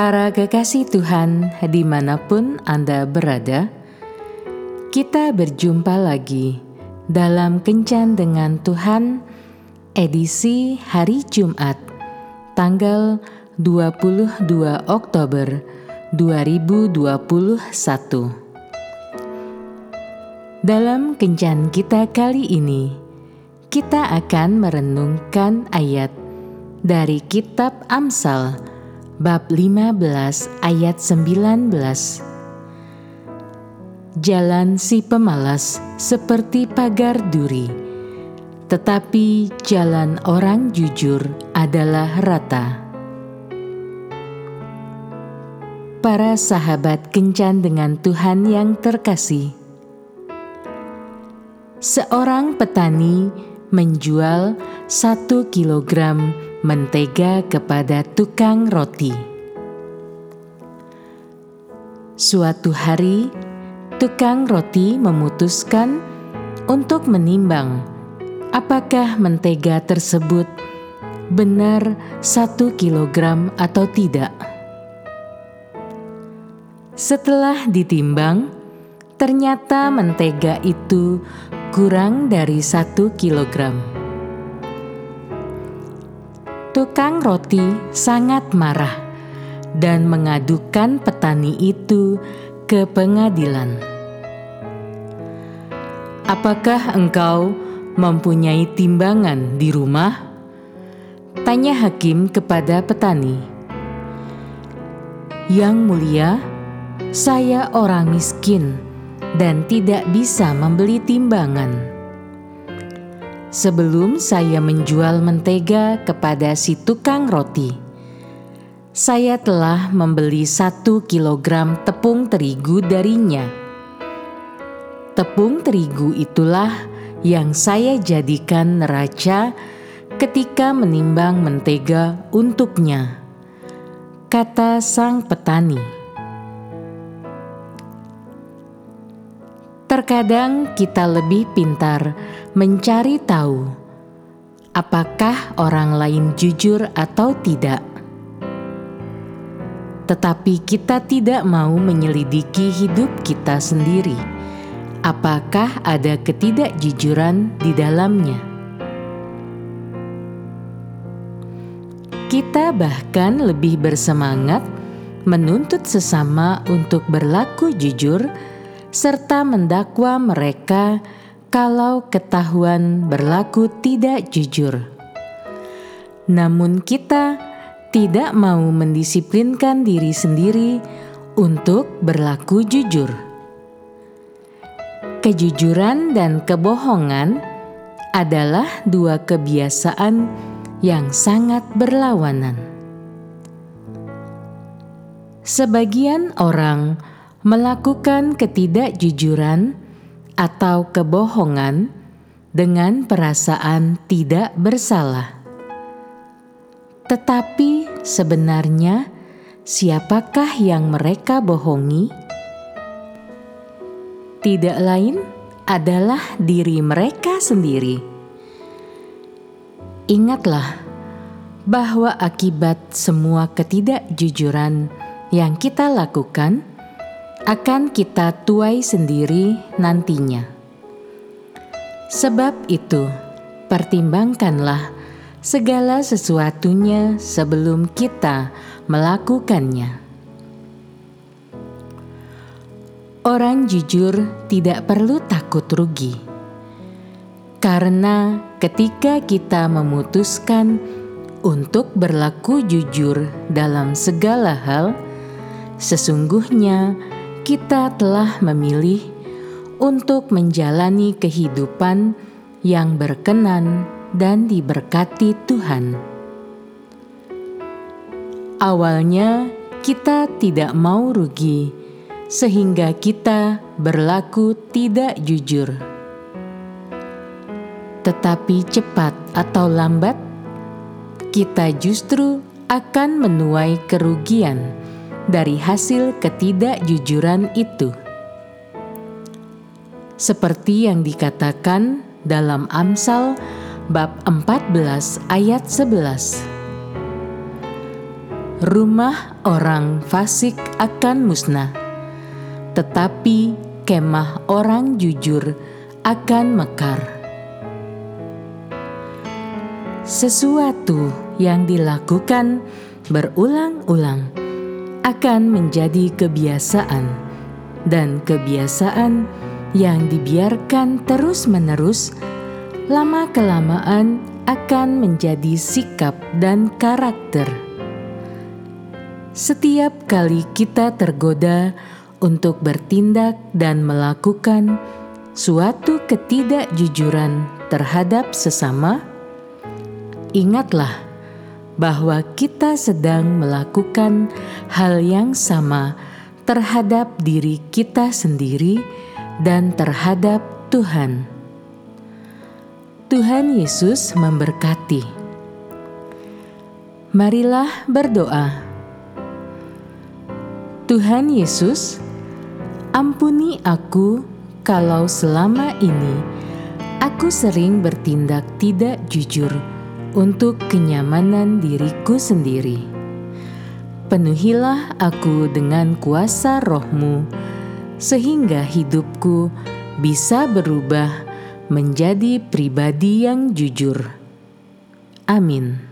Para kekasih Tuhan, di mana pun Anda berada, kita berjumpa lagi dalam Kencan dengan Tuhan, edisi hari Jumat, tanggal 22 Oktober 2021. Dalam Kencan kita kali ini, kita akan merenungkan ayat dari Kitab Amsal bab 15 ayat 19. Jalan si pemalas seperti pagar duri, tetapi jalan orang jujur adalah rata. Para sahabat kencan dengan Tuhan yang terkasih, seorang petani menjual satu kilogram mentega kepada tukang roti. Suatu hari, tukang roti memutuskan untuk menimbang apakah mentega tersebut benar satu kilogram atau tidak. Setelah ditimbang, ternyata mentega itu kurang dari satu kilogram tukang roti sangat marah dan mengadukan petani itu ke pengadilan. "Apakah engkau mempunyai timbangan di rumah?" tanya hakim kepada petani. "Yang mulia, saya orang miskin dan tidak bisa membeli timbangan." Sebelum saya menjual mentega kepada si tukang roti. Saya telah membeli satu kilogram tepung terigu darinya. Tepung terigu itulah yang saya jadikan neraca ketika menimbang mentega untuknya, kata sang petani. Terkadang kita lebih pintar mencari tahu apakah orang lain jujur atau tidak, tetapi kita tidak mau menyelidiki hidup kita sendiri. Apakah ada ketidakjujuran di dalamnya? Kita bahkan lebih bersemangat menuntut sesama untuk berlaku jujur serta mendakwa mereka kalau ketahuan berlaku tidak jujur. Namun, kita tidak mau mendisiplinkan diri sendiri untuk berlaku jujur. Kejujuran dan kebohongan adalah dua kebiasaan yang sangat berlawanan. Sebagian orang melakukan ketidakjujuran atau kebohongan dengan perasaan tidak bersalah. Tetapi sebenarnya, siapakah yang mereka bohongi? Tidak lain adalah diri mereka sendiri. Ingatlah bahwa akibat semua ketidakjujuran yang kita lakukan akan kita tuai sendiri nantinya. Sebab itu, pertimbangkanlah segala sesuatunya sebelum kita melakukannya. Orang jujur tidak perlu takut rugi, karena ketika kita memutuskan untuk berlaku jujur dalam segala hal, sesungguhnya telah memilih untuk menjalani kehidupan yang berkenan dan diberkati Tuhan. Awalnya, kita tidak mau rugi, sehingga kita berlaku tidak jujur. Tetapi cepat atau lambat, kita justru akan menuai kerugian dari hasil ketidakjujuran itu. Seperti yang dikatakan dalam Amsal bab 14 ayat 11. Rumah orang fasik akan musnah, tetapi kemah orang jujur akan mekar. Sesuatu yang dilakukan berulang-ulang akan menjadi kebiasaan, dan kebiasaan yang dibiarkan terus-menerus lama-kelamaan akan menjadi sikap dan karakter. Setiap kali kita tergoda untuk bertindak dan melakukan suatu ketidakjujuran terhadap sesama, ingatlah bahwa kita sedang melakukan hal yang sama terhadap diri kita sendiri dan terhadap Tuhan. Tuhan Yesus memberkati. Marilah berdoa. Tuhan Yesus, ampuni aku kalau selama ini aku sering bertindak tidak jujur untuk kenyamanan diriku sendiri. Penuhilah aku dengan kuasa rohmu, sehingga hidupku bisa berubah menjadi pribadi yang jujur. Amin.